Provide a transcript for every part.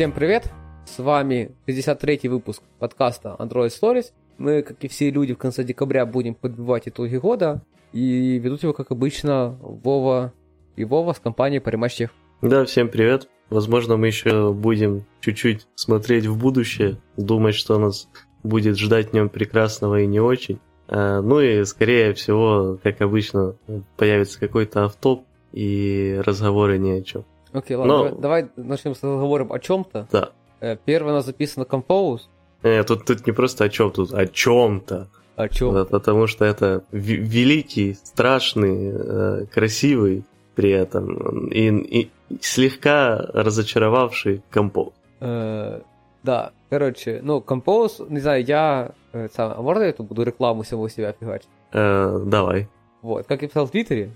Всем привет! С вами 63-й выпуск подкаста Android Stories. Мы, как и все люди, в конце декабря будем подбивать итоги года. И ведут его, как обычно, Вова и Вова с компанией Parimatch Да, всем привет. Возможно, мы еще будем чуть-чуть смотреть в будущее, думать, что нас будет ждать в нем прекрасного и не очень. А, ну и, скорее всего, как обычно, появится какой-то автоп и разговоры ни о чем. Окей, ладно, Но... давай, давай начнем с разговором о чем-то. Да. Э, первое у нас записано Compose. Нет, тут, тут не просто о чем, тут о чем-то. О чем? Да, потому что это великий, страшный, э, красивый при этом и, и слегка разочаровавший Compose. Э, да, короче, ну, Compose, не знаю, я... Э, сам, а можно я тут буду рекламу самого себя фигачить? Э, давай. Вот, как я писал в Твиттере,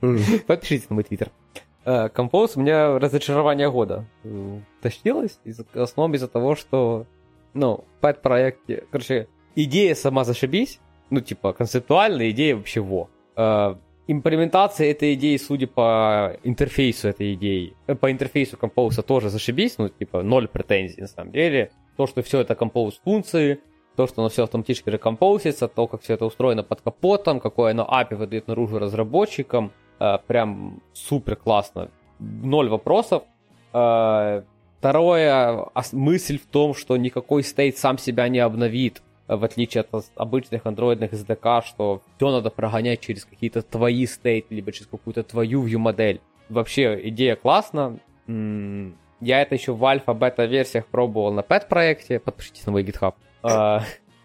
подпишитесь на мой Твиттер. Композ у меня разочарование года тащилось, в основном из-за того, что, ну, пэт проекте, короче, идея сама зашибись, ну, типа, концептуальная идея вообще во. Э, имплементация этой идеи, судя по интерфейсу этой идеи, э, по интерфейсу Compose тоже зашибись, ну, типа, ноль претензий, на самом деле. То, что все это Compose функции, то, что оно все автоматически рекомпозится, то, как все это устроено под капотом, какое оно API выдает наружу разработчикам – Э, прям супер классно. Ноль вопросов. Э, второе, мысль в том, что никакой стейт сам себя не обновит, э, в отличие от обычных андроидных SDK, что все надо прогонять через какие-то твои стейт, либо через какую-то твою view модель. Вообще, идея классная. Я это еще в альфа-бета версиях пробовал на pet проекте, подпишитесь на мой GitHub.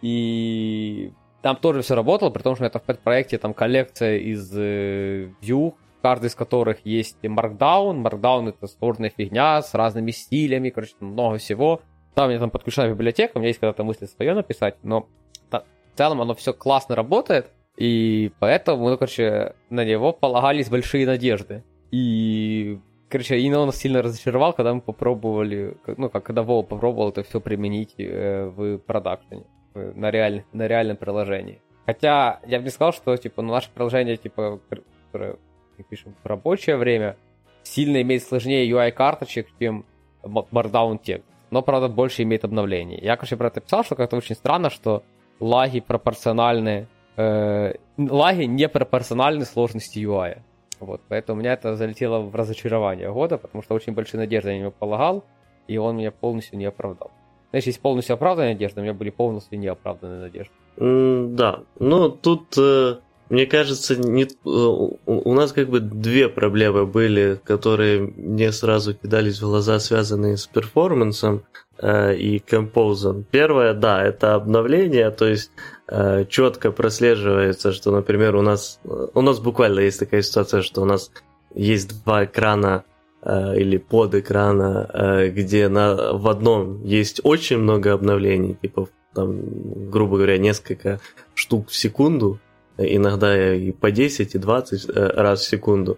И там тоже все работало, при том, что это в пэт-проекте там коллекция из э, view, каждый из которых есть Markdown. Markdown это сложная фигня с разными стилями, короче, много всего. Там я там подключена библиотека, у меня есть когда-то мысли свое написать, но в целом оно все классно работает, и поэтому, ну, короче, на него полагались большие надежды. И, короче, и он нас сильно разочаровал, когда мы попробовали, ну, как когда Вова попробовал это все применить э, в продакшене на, реаль, на реальном приложении. Хотя я бы не сказал, что типа ну, наше приложение, типа, которое мы пишем в рабочее время, сильно имеет сложнее UI-карточек, чем Markdown текст. Но, правда, больше имеет обновлений. Я, конечно, про это писал, что как-то очень странно, что лаги пропорциональны, э, лаги не пропорциональны сложности UI. Вот, поэтому у меня это залетело в разочарование года, потому что очень большие надежды я на него полагал, и он меня полностью не оправдал. Знаешь, есть полностью оправданные надежды, у меня были полностью неоправданные надежды. Mm, да, но тут, э, мне кажется, не, э, у нас как бы две проблемы были, которые мне сразу кидались в глаза, связанные с перформансом э, и композом. Первое, да, это обновление, то есть четко прослеживается, что, например, у нас, у нас буквально есть такая ситуация, что у нас есть два экрана или под экрана, э, где на, в одном есть очень много обновлений, типа там, грубо говоря, несколько штук в секунду, иногда и по 10, и 20 э, раз в секунду.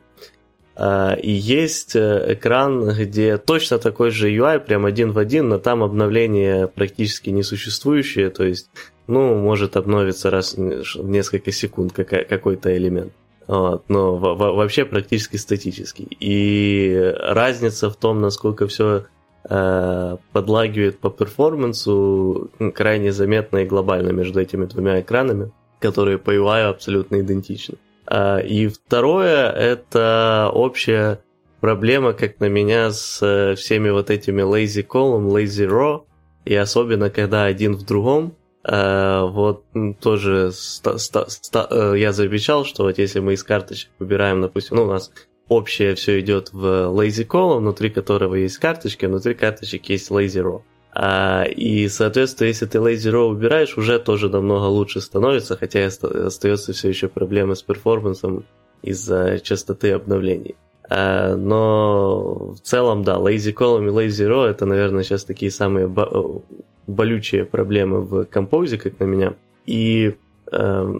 И есть экран, где точно такой же UI, прям один в один, но там обновление практически несуществующее, то есть, ну, может обновиться раз в несколько секунд какой-то элемент. Вот, но в- вообще практически статический. И разница в том, насколько все э, подлагивает по перформансу, крайне заметна и глобально между этими двумя экранами, которые по UI абсолютно идентичны. А, и второе, это общая проблема, как на меня, с э, всеми вот этими lazy column, lazy row, и особенно когда один в другом, вот тоже ста- ста- ста- э, я замечал, что вот если мы из карточек выбираем, допустим, ну, у нас общее все идет в lazy column, внутри которого есть карточки, внутри карточек есть lazy row. А, и, соответственно, если ты lazy row убираешь, уже тоже намного лучше становится, хотя остается все еще проблемы с перформансом из-за частоты обновлений. А, но в целом, да, lazy column и lazy row это, наверное, сейчас такие самые болючие проблемы в композе, как на меня. И э,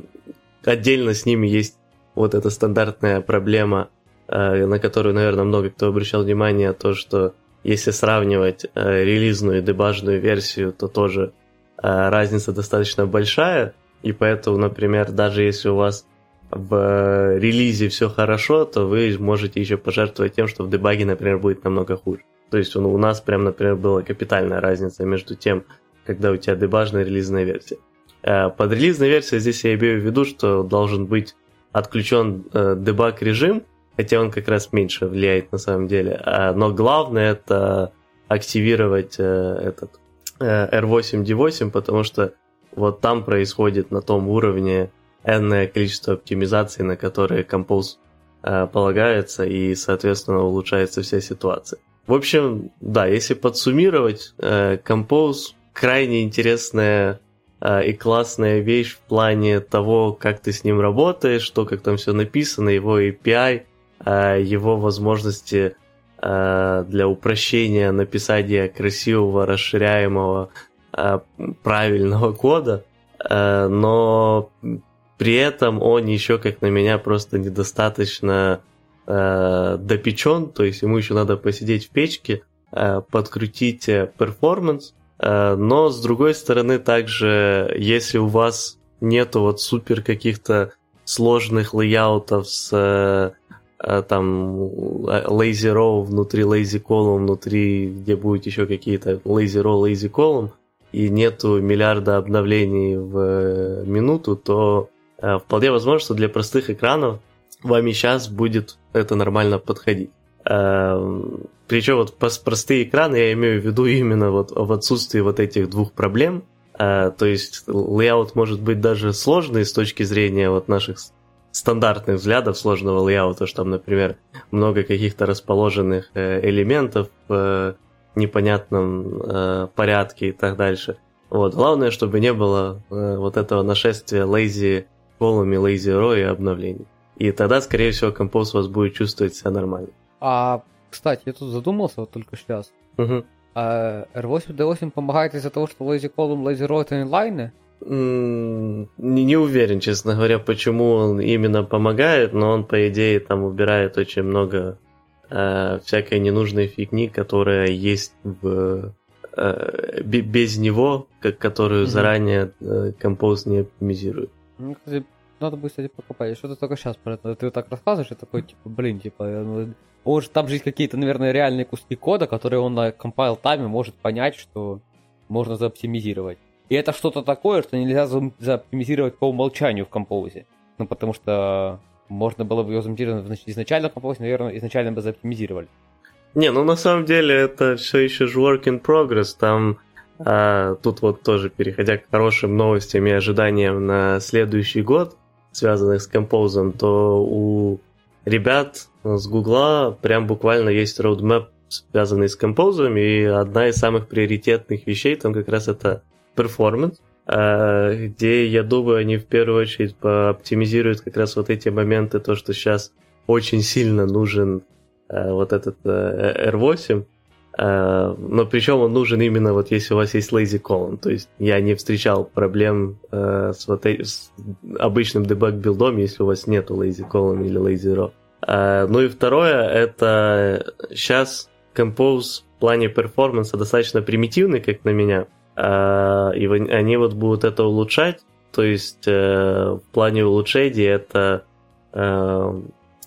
отдельно с ними есть вот эта стандартная проблема, э, на которую, наверное, много кто обращал внимание, то, что если сравнивать э, релизную и дебажную версию, то тоже э, разница достаточно большая, и поэтому, например, даже если у вас в релизе все хорошо, то вы можете еще пожертвовать тем, что в дебаге, например, будет намного хуже. То есть он, у нас прям, например, была капитальная разница между тем, когда у тебя дебажная релизная версия. Э, под релизной версией здесь я имею в виду, что должен быть отключен э, дебаг режим, хотя он как раз меньше влияет на самом деле. А, но главное это активировать э, этот R8D8, потому что вот там происходит на том уровне энное количество оптимизаций, на которые Compose полагается, и, соответственно, улучшается вся ситуация. В общем, да, если подсуммировать, Compose крайне интересная и классная вещь в плане того, как ты с ним работаешь, что как там все написано, его API, его возможности для упрощения написания красивого, расширяемого, правильного кода, но при этом он еще, как на меня, просто недостаточно допечен, то есть ему еще надо посидеть в печке, подкрутить performance, Э, но, с другой стороны, также, если у вас нету вот супер каких-то сложных layout ов с э, э, там lazy row внутри lazy column, внутри, где будет еще какие-то lazy row, lazy column, и нету миллиарда обновлений в минуту, то вполне возможно, что для простых экранов вам и сейчас будет это нормально подходить. Эм, Причем вот простые экраны я имею в виду именно вот в отсутствии вот этих двух проблем. Э, то есть layout может быть даже сложный с точки зрения вот наших стандартных взглядов сложного layout а, что там, например, много каких-то расположенных э, элементов в непонятном э, порядке и так дальше. Вот. Главное, чтобы не было вот этого нашествия lazy колами, lazy row и обновлений. И тогда, скорее всего, композ вас будет чувствовать себя нормально. А, кстати, я тут задумался вот только сейчас. Угу. А R8D8 помогает из-за того, что Lazy Column, Lazy инлайны? Не, не уверен, честно говоря, почему он именно помогает, но он, по идее, там убирает очень много э, всякой ненужной фигни, которая есть в э, без него, как, которую mm-hmm. заранее э, композ не оптимизирует. Ну, кстати, надо будет, кстати, покопать. Что ты только сейчас про это? Ты так рассказываешь, и такой, типа, блин, типа, ну, может, там же есть какие-то, наверное, реальные куски кода, которые он на compile тайме может понять, что можно заоптимизировать. И это что-то такое, что нельзя за- заоптимизировать по умолчанию в композе. Ну, потому что можно было бы ее заоптимизировать изначально в композе, наверное, изначально бы заоптимизировали. Не, ну на самом деле это все еще же work in progress. Там а, тут вот тоже переходя к хорошим новостям и ожиданиям на следующий год, связанных с композом, то у ребят с Гугла прям буквально есть roadmap, связанный с композом, и одна из самых приоритетных вещей там как раз это performance, а, где, я думаю, они в первую очередь оптимизируют как раз вот эти моменты, то, что сейчас очень сильно нужен а, вот этот э, R8, а, но причем он нужен именно вот если у вас есть lazy column. То есть я не встречал проблем с, вот, с обычным debug билдом, если у вас нету lazy column или lazy row. Ну и второе, это сейчас Compose в плане перформанса достаточно примитивный, как на меня, и они вот будут это улучшать, то есть э, в плане улучшений это э,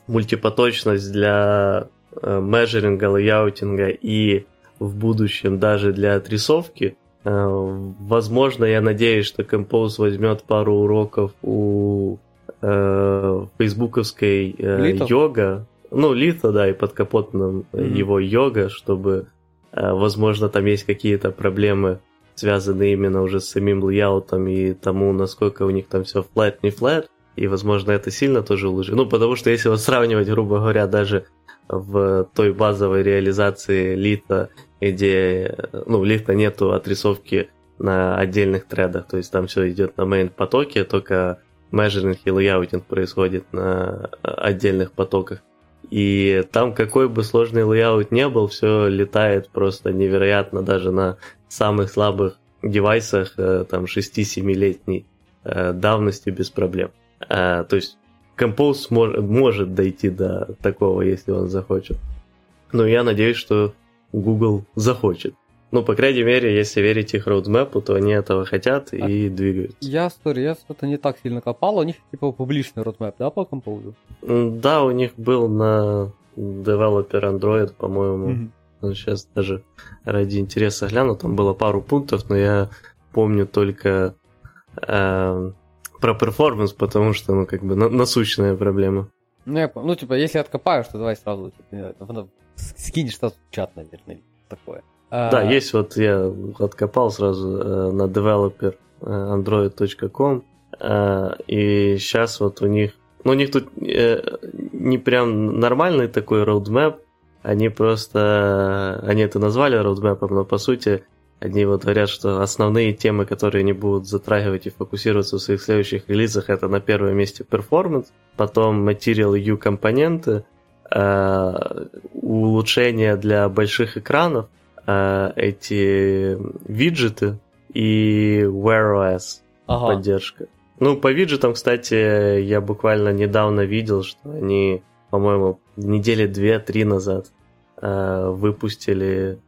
мультипоточность для э, measuring а, layouting а и в будущем даже для отрисовки. Возможно, я надеюсь, что Compose возьмет пару уроков у э, фейсбуковской э, йога. Ну, Litho, да, и под капотом mm-hmm. его йога, чтобы, э, возможно, там есть какие-то проблемы, связанные именно уже с самим layout ом и тому, насколько у них там все flat, не flat. И, возможно, это сильно тоже улучшит. Ну, потому что если вот сравнивать, грубо говоря, даже в той базовой реализации Litho, где, ну, в Litho нету отрисовки на отдельных thread ах, то есть там все идет на main потоке, только measuring и layouting происходит на отдельных потоках. И там какой бы сложный layout не был, все летает просто невероятно даже на самых слабых девайсах, э, там 6-7-летней э, давности без проблем. Э, то есть Compose мож, может дойти до такого, если он захочет. Но я надеюсь, что Google захочет. Ну, по крайней мере, если верить их roadmap у, то они этого хотят и а, двигаются. Я, sorry, я что-то не так сильно копал. У них типа публичный roadmap, да, по Compose у? Да, у них был на Developer Android, по-моему. Сейчас даже ради интереса гляну, там было пару пунктов, но я помню только э, про перформанс, потому что, ну, как бы на- насущная проблема. Ну, я, ну, типа, если откопаешь, то давай сразу, типа, ну, скинешь сразу в чат, наверное, такое. А... Да, есть вот, я откопал сразу э, на developer э, android.com, э, и сейчас вот у них, ну, у них тут э, не прям нормальный такой roadmap, они просто, они это назвали roadmap, но по сути они вот говорят, что основные темы, которые они будут затрагивать и фокусироваться в своих следующих релизах, это на первом месте performance, потом Material U компоненты, э, улучшения для больших экранов, э, эти виджеты и Wear OS ага. поддержка. Ну, по виджетам, кстати, я буквально недавно видел, что они, по-моему, недели две-три назад э, выпустили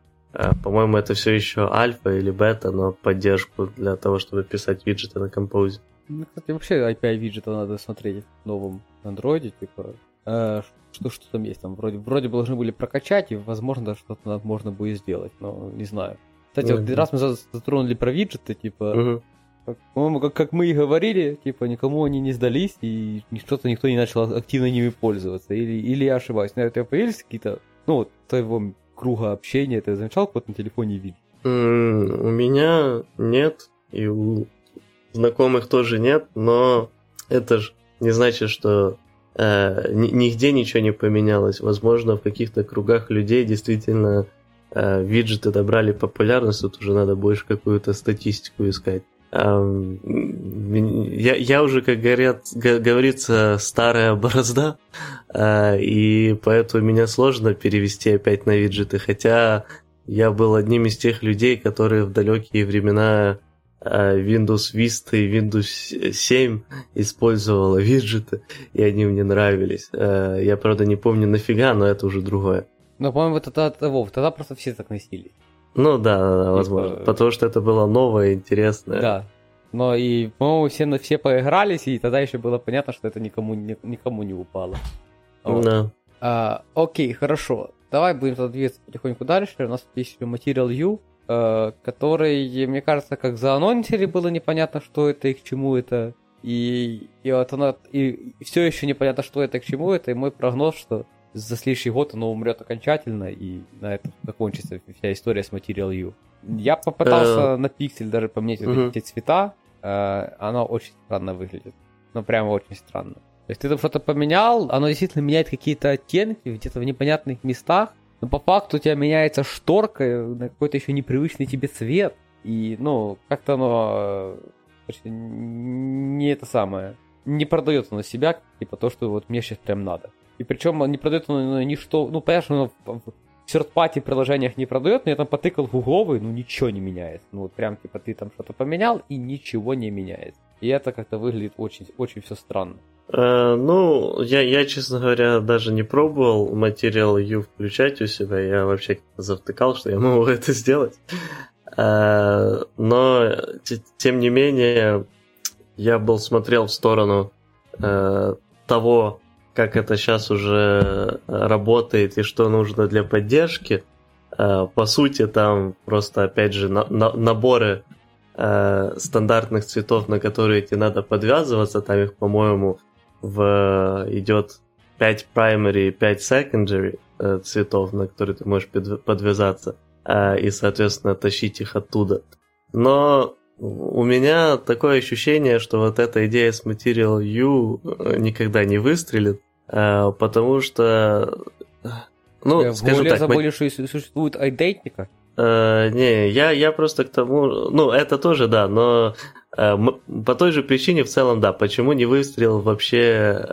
по-моему, это все еще альфа или бета, но поддержку для того, чтобы писать виджеты на композе. Ну, кстати, вообще API виджета надо смотреть в новом андроиде, типа, э, что, что там есть, там вроде, вроде бы должны были прокачать, и, возможно, что-то можно будет сделать, но не знаю. Кстати, mm-hmm. вот раз мы затронули про виджеты, типа, mm-hmm. как, по-моему, как, как мы и говорили, типа, никому они не сдались, и что-то никто не начал активно ними пользоваться, или, или я ошибаюсь, наверное, у тебя появились какие-то, ну, вот, твоего круга общения ты замечал код на телефоне вид? У меня нет, и у знакомых тоже нет, но это же не значит, что э, нигде ничего не поменялось. Возможно, в каких-то кругах людей действительно э, виджеты добрали популярность, тут уже надо больше какую-то статистику искать. Я, я уже, как говорят, говорится, старая борозда, а, и поэтому меня сложно перевести опять на виджеты, хотя я был одним из тех людей, которые в далекие времена а, Windows Vista и Windows 7 использовала виджеты, и они мне нравились. А, я, правда, не помню нафига, но это уже другое. Ну, по-моему, тогда, тогда просто все так носили. Ну да, да, да типа... возможно. Потому что это было новое, интересное. Да. Но и, по-моему, все, все поигрались, и тогда еще было понятно, что это никому, никому не упало. Вот. Да. А, окей, хорошо. Давай будем тогда двигаться потихоньку дальше. У нас есть еще Material U, э, который, мне кажется, как заанонсили, было непонятно, что это и к чему это. И, и вот она, и все еще непонятно, что это и к чему это, и мой прогноз, что за следующий год оно умрет окончательно, и на этом закончится вся история с Material U. Я попытался э. на пиксель даже поменять эти цвета, э, оно очень странно выглядит. Ну, прямо очень странно. То есть ты там что-то поменял, оно действительно меняет какие-то оттенки где-то в непонятных местах, но по факту у тебя меняется шторка на какой-то еще непривычный тебе цвет. И, ну, как-то оно э, не это самое, не продает оно себя, типа то, что вот мне сейчас прям надо. И причем не продает оно ничто, ну, понятно, оно в third-party приложениях не продает, но я там потыкал гугловый, ну, ничего не меняется. Ну, вот прям, типа, ты там что-то поменял, и ничего не меняется. И это как-то выглядит очень, очень все странно. Uh, ну, я, я, честно говоря, даже не пробовал материал U включать у себя. Я вообще завтыкал, что я могу это сделать. Uh, но, тем не менее, я был смотрел в сторону uh, того, как это сейчас уже работает и что нужно для поддержки. Э, по сути, там просто, опять же, на, на, наборы э, стандартных цветов, на которые тебе надо подвязываться. Там их, по-моему, в, идет 5 primary и 5 secondary э, цветов, на которые ты можешь подвязаться. И, соответственно, тащить их оттуда. Но у меня такое ощущение, что вот эта идея с Material U э, никогда не выстрелит, э, потому что... Ну, я скажем так... забыли, что существует айдентика? Э, не, я, я просто к тому... Ну, это тоже, да, но по той же причине в целом, да, почему не выстрелил вообще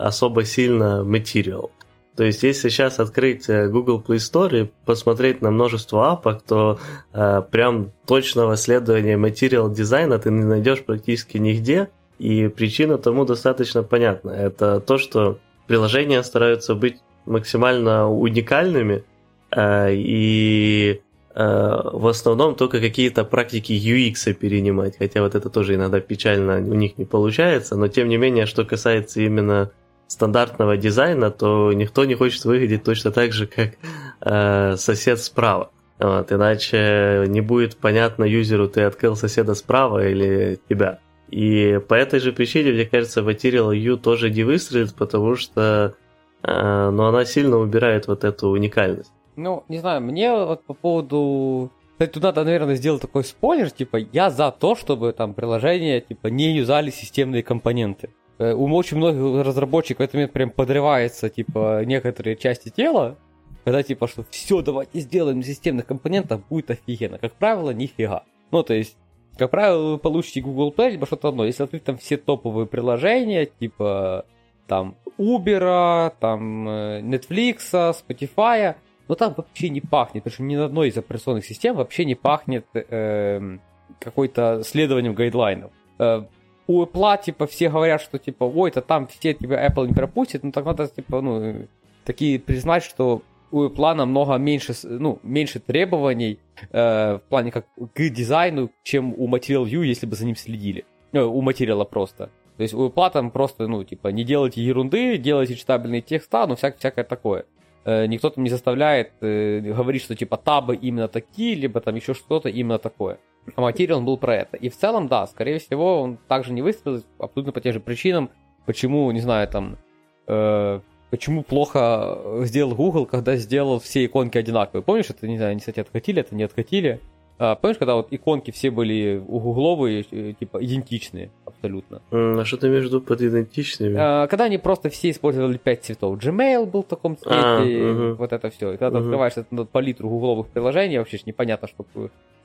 особо сильно Material. То есть, если сейчас открыть э, Google Play Store и посмотреть на множество апок, то э, прям точного следования материал дизайна ты не найдешь практически нигде. И причина тому достаточно понятна. Это то, что приложения стараются быть максимально уникальными э, и э, в основном только какие-то практики UX перенимать, хотя вот это тоже иногда печально у них не получается, но тем не менее, что касается именно стандартного дизайна, то никто не хочет выглядеть точно так же, как э, сосед справа. Вот, иначе не будет понятно юзеру, ты открыл соседа справа или тебя. И по этой же причине, мне кажется, Material U тоже не выстрелит, потому что э, ну, она сильно убирает вот эту уникальность. Ну, не знаю, мне вот по поводу... Кстати, тут надо, наверное, сделать такой спойлер, типа, я за то, чтобы там приложения, типа, не юзали системные компоненты. Э, у очень многих разработчиков в этот момент прям подрывается, типа, некоторые части тела, когда типа, что все, давайте сделаем системных компонентов, будет офигенно. Как правило, нифига. Ну, то есть, как правило, вы получите Google Play, либо что-то одно. Если открыть там все топовые приложения, типа там Uber, там э, Netflix, Spotify, но там вообще не пахнет, потому что ни на одной из операционных систем вообще не пахнет э, какой-то следованием гайдлайнов. Э, у Apple, типа, все говорят, что, типа, ой, это там все тебя Apple не пропустит, ну, так надо, типа, ну, такие признать, что у Apple намного меньше, ну, меньше требований э, в плане как к дизайну, чем у Material View, если бы за ним следили. Э, у материала просто. То есть у Apple там просто, ну, типа, не делайте ерунды, делайте читабельные текста, ну, всякое, всякое такое. Э, никто там не заставляет э, говорить, что, типа, табы именно такие, либо там еще что-то именно такое. А материал был про это. И в целом, да, скорее всего, он также не выстрелил абсолютно по тем же причинам, почему, не знаю, там, э, почему плохо э, сделал Google, когда сделал все иконки одинаковые. Помнишь, это, не знаю, они, кстати, откатили, это не откатили. А, помнишь, когда вот иконки все были у гугловые, э, типа, идентичные абсолютно? А что ты между под идентичными? А, когда они просто все использовали 5 цветов. Gmail был в таком цвете, а, угу. вот это все. И когда угу. ты открываешь эту палитру гугловых приложений, вообще непонятно, что,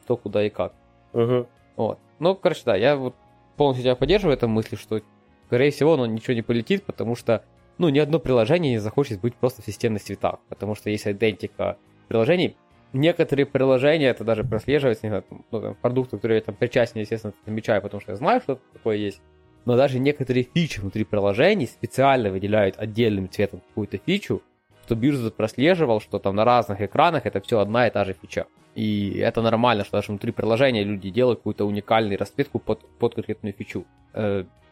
что куда и как. Угу. Вот. Ну, короче, да, я вот полностью тебя поддерживаю в этом мысли, что, скорее всего, оно ничего не полетит, потому что ну, ни одно приложение не захочет быть просто в системных цветах, потому что есть идентика приложений. Некоторые приложения, это даже прослеживается, знаю, ну, там, продукты, которые я там причастен, естественно, замечаю, потому что я знаю, что такое есть. Но даже некоторые фичи внутри приложений специально выделяют отдельным цветом какую-то фичу, чтобы юзер прослеживал, что там на разных экранах это все одна и та же фича. И это нормально, что даже внутри приложения люди делают какую-то уникальную расцветку под, под конкретную фичу.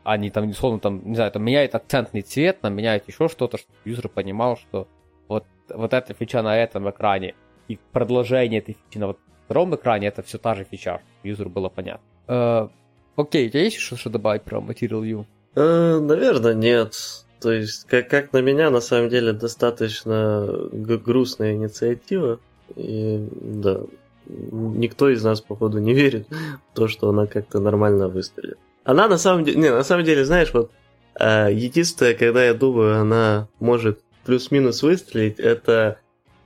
Они там, условно, там, не знаю, там меняют акцентный цвет, там меняют еще что-то, чтобы юзер понимал, что вот, вот эта фича на этом экране и продолжение этой фичи на вот втором экране, это все та же фича, юзеру было понятно. Э, окей, у тебя есть что-то добавить про Material View? Э, наверное, нет. То есть, как, как на меня, на самом деле, достаточно грустная инициатива. И да, никто из нас, походу, не верит в то, что она как-то нормально выстрелит. Она на самом деле, не, на самом деле, знаешь, вот э, единственное, когда я думаю, она может плюс-минус выстрелить, это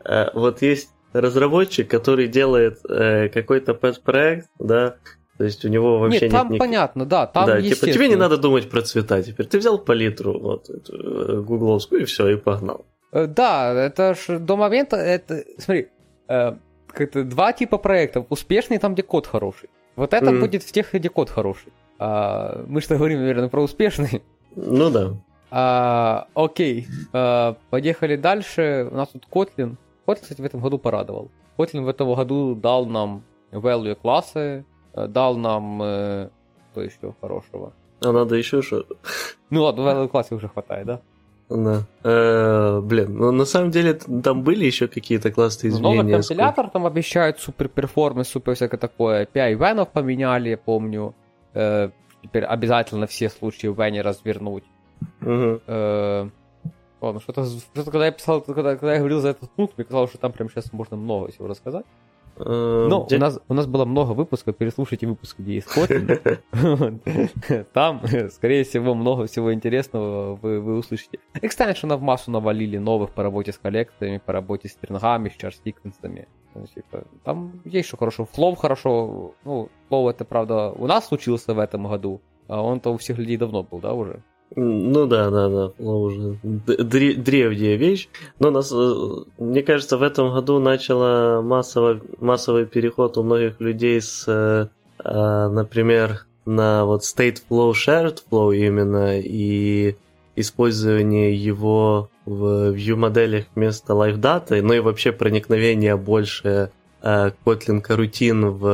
э, вот есть разработчик, который делает э, какой-то пэт-проект, да, то есть у него вообще нет, там нет понятно, да, там Да, типа тебе не надо думать про цвета теперь. Ты взял палитру, вот, эту, э, гугловскую, и все, и погнал. Э, да, это ж до момента, это, смотри, э, как-то два типа проектов. Успешный там, где код хороший. Вот это mm. будет в тех, где код хороший. А, мы что говорим, наверное, про успешный. Ну да. А, окей, а, поехали дальше. У нас тут Kotlin. Kotlin, кстати, в этом году порадовал. Kotlin в этом году дал нам value классы, э, дал нам... Э, что еще хорошего? А надо еще что-то? Ну ладно, value классы уже хватает, да? Да. Э, блин, ну на самом деле там были еще какие-то классные ну, изменения. Новый компилятор там обещают супер перформанс, супер всякое такое. API венов поменяли, я помню. Э, теперь обязательно все случаи в вене развернуть. Угу. Э, ладно, что-то, что-то, когда я писал, когда, когда я говорил за этот пункт, мне казалось, что там прямо сейчас можно много всего рассказать. Э, Но у нас, у нас было много выпусков, переслушайте выпуск, где есть Kotlin. Там, скорее всего, много всего интересного вы, вы услышите. Extension в массу навалили новых по работе с коллекциями, по работе с стрингами, с чар-секвенсами. Типа, там есть что хорошо. Флоу хорошо. Ну, флоу это, правда, у нас случился в этом году, а он-то у всех людей давно был, да, уже? Ну да, да, да, уже древняя вещь. Но нас, э, мне кажется, в этом году начало массово, массовый переход у многих людей с, э, э, например, на вот state flow, shared flow именно, и использование его в view-моделях вместо live data, ну и вообще проникновение больше Kotlin карутин в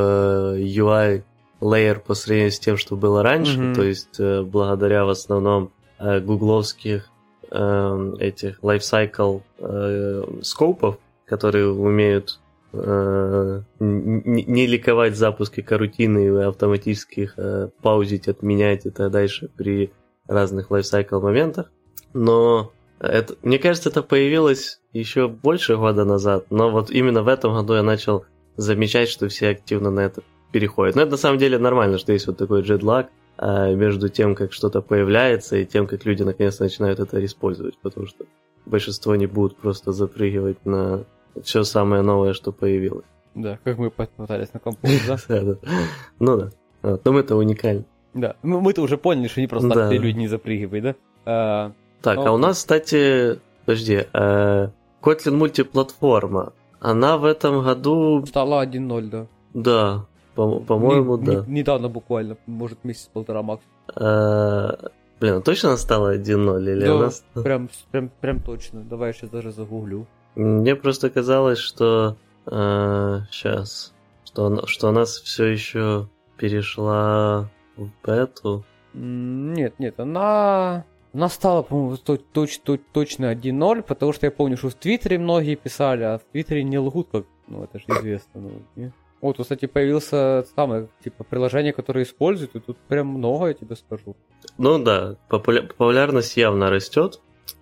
UI лейер по сравнению с тем, что было раньше, mm-hmm. то есть э, благодаря в основном э, гугловских э, этих lifecycle э, скопов, которые умеют э, не, не ликовать запуски карутины и автоматически их э, паузить, отменять и так дальше при разных лайфсайкл моментах. Но это, мне кажется, это появилось еще больше года назад, но вот именно в этом году я начал замечать, что все активно на это переходят. Но это на самом деле нормально, что есть вот такой джедлаг а, между тем, как что-то появляется, и тем, как люди наконец-то начинают это использовать, потому что большинство не будут просто запрыгивать на все самое новое, что появилось. Да, как мы пытались на компьютере, да? Ну да. Но мы-то уникальны. Да, мы-то уже поняли, что не просто так люди не запрыгивают, да? А, так, а у нас, кстати, подожди, э, Kotlin мультиплатформа, она в этом году... Стала 1.0, да. Да, по- по-моему, не, да. Не, недавно буквально, может месяц-полтора максимум. Э, блин, а точно она стала 1.0 или да, она... прям, прям, прям точно. Давай я сейчас даже загуглю. Мне просто казалось, что... Э, сейчас. Что, она, что она все еще перешла в бету. Нет, нет, она... Она стала, по-моему, точ, точ, точ, точно 1.0, потому что я помню, что в Твиттере многие писали, а в Твиттере не лгут, как, ну, это же известно. Ну, не? Вот, кстати, появился самое, типа, приложение, которое используют, и тут прям много, я тебе скажу. Ну да, популя- популярность явно растет,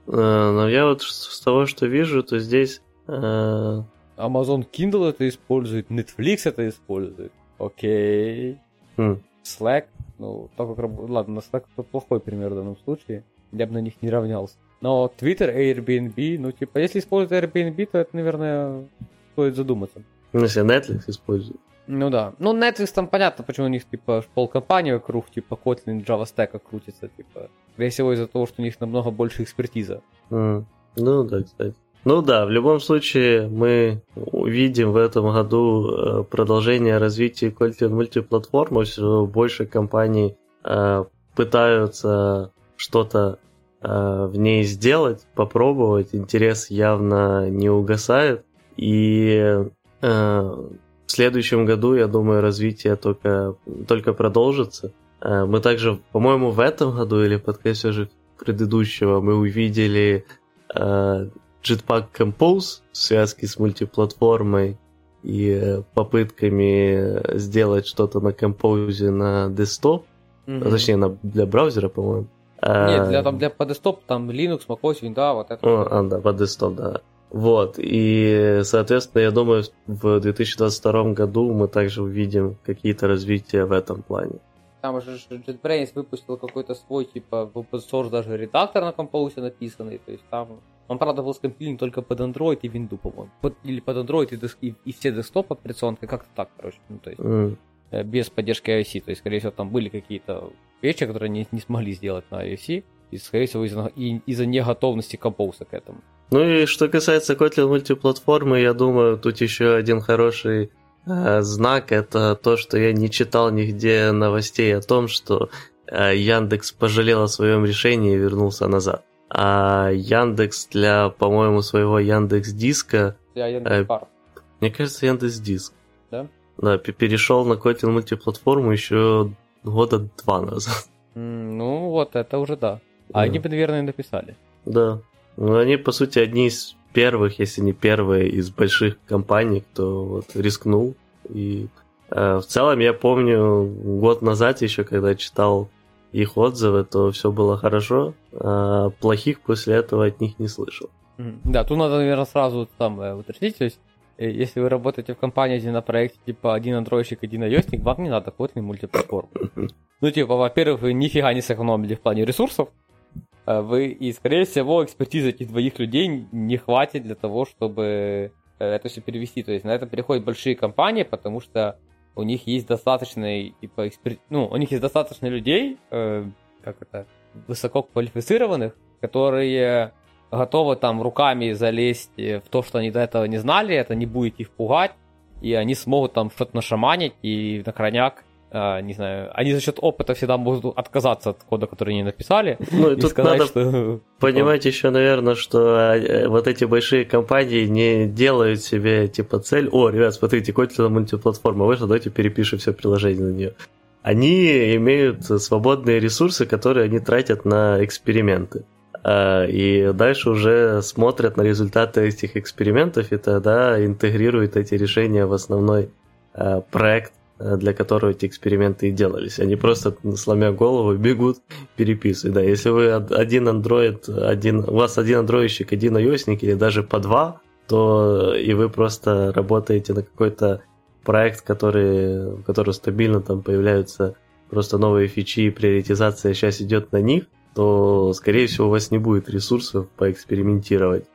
э, но я вот с того, что вижу, то здесь... Э... Amazon Kindle это использует, Netflix это использует, окей. Хм. Slack, ну, так как, ладно, Slack это плохой пример в данном случае я бы на них не равнялся. Но Twitter, Airbnb, ну, типа, если использовать Airbnb, то это, наверное, стоит задуматься. Ну, если Netflix использует. Ну да. Ну, Netflix там понятно, почему у них, типа, полкомпании вокруг, типа, Kotlin, Java Stack крутится, типа. Скорее всего, из-за того, что у них намного больше экспертиза. Mm. Ну да, кстати. Ну да, в любом случае мы увидим в этом году э, продолжение развития Kotlin мультиплатформы, все больше компаний э, пытаются что-то э, в ней сделать, попробовать. Интерес явно не угасает. И э, в следующем году, я думаю, развитие только, только продолжится. Э, мы также, по-моему, в этом году или подкасте уже предыдущего мы увидели э, Jetpack Compose в связке с мультиплатформой и попытками сделать что-то на композе на десктоп, mm-hmm. точнее на, для браузера, по-моему. Нет, для, там, для по десктоп, там Linux, macOS, Windows, вот это. О, а, да, по десктоп, да. Вот, и, соответственно, я думаю, в 2022 году мы также увидим какие-то развития в этом плане. Там уже JetBrains выпустил какой-то свой, типа, в open source даже редактор на компоусе написанный, то есть там... Он, правда, был скомпилен только под Android и Windows, по-моему. Под, или под Android и, деск, и, и все десктоп операционки, как-то так, короче. Ну, то есть, mm. без поддержки iOS. То есть, скорее всего, там были какие-то вещи, которые не, не смогли сделать на iOS. И, скорее всего, из-за, из-за неготовности компоуса к этому. Ну и что касается Kotlin мультиплатформы, я думаю, тут еще один хороший э, знак это то, что я не читал нигде новостей о том, что э, Яндекс пожалел о своем решении и вернулся назад. А Яндекс для, по-моему, своего Яндекс Диска. Э, мне кажется, Яндекс Диск. Да? Да, перешел на Kotlin мультиплатформу еще года два назад. Ну вот, это уже да. А да. они бы, наверное, написали. Да. Ну, они, по сути, одни из первых, если не первые, из больших компаний, кто вот рискнул. И э, в целом я помню год назад еще, когда читал их отзывы, то все было хорошо, а плохих после этого от них не слышал. Да, тут надо, наверное, сразу там уточнить, то есть если вы работаете в компании, где на проекте типа один андроидщик, один iOSник, вам не надо Kotlin мультиплатформу. Ну, типа, во-первых, вы нифига не сэкономили в плане ресурсов, Э, вы, и, скорее всего, экспертизы этих двоих людей не хватит для того, чтобы э, это все перевести. То есть на это переходят большие компании, потому что у них есть достаточно, типа, экспер... ну, у них есть достаточно людей, э, как это, высококвалифицированных, которые готовы там руками залезть в то, что они до этого не знали, это не будет их пугать, и они смогут там что-то нашаманить и на крайняк а, не знаю, они за счет опыта всегда могут отказаться от кода, который они написали. Ну, и, и тут сказать, надо что... понимать еще, наверное, что э, вот эти большие компании не делают себе типа цель, о, ребят, смотрите, Kotlin мультиплатформа вышла, давайте перепишем все приложение на нее. Они имеют свободные ресурсы, которые они тратят на эксперименты. И дальше уже смотрят на результаты этих экспериментов и тогда интегрируют эти решения в основной проект, для которого эти эксперименты и делались. Они просто, сломя голову, бегут, переписывают. Да, если вы один Android, один, у вас один андроидщик, один iOSник или даже по два, то и вы просто работаете на какой-то проект, который, в котором стабильно там появляются просто новые фичи и приоритизация сейчас идет на них, то, скорее всего, у вас не будет ресурсов поэкспериментировать